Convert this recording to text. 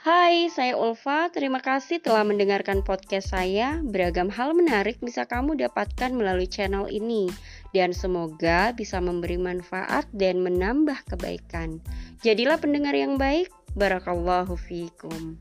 Hai, saya Ulfa. Terima kasih telah mendengarkan podcast saya. Beragam hal menarik bisa kamu dapatkan melalui channel ini, dan semoga bisa memberi manfaat dan menambah kebaikan. Jadilah pendengar yang baik. Barakallahu fiikum.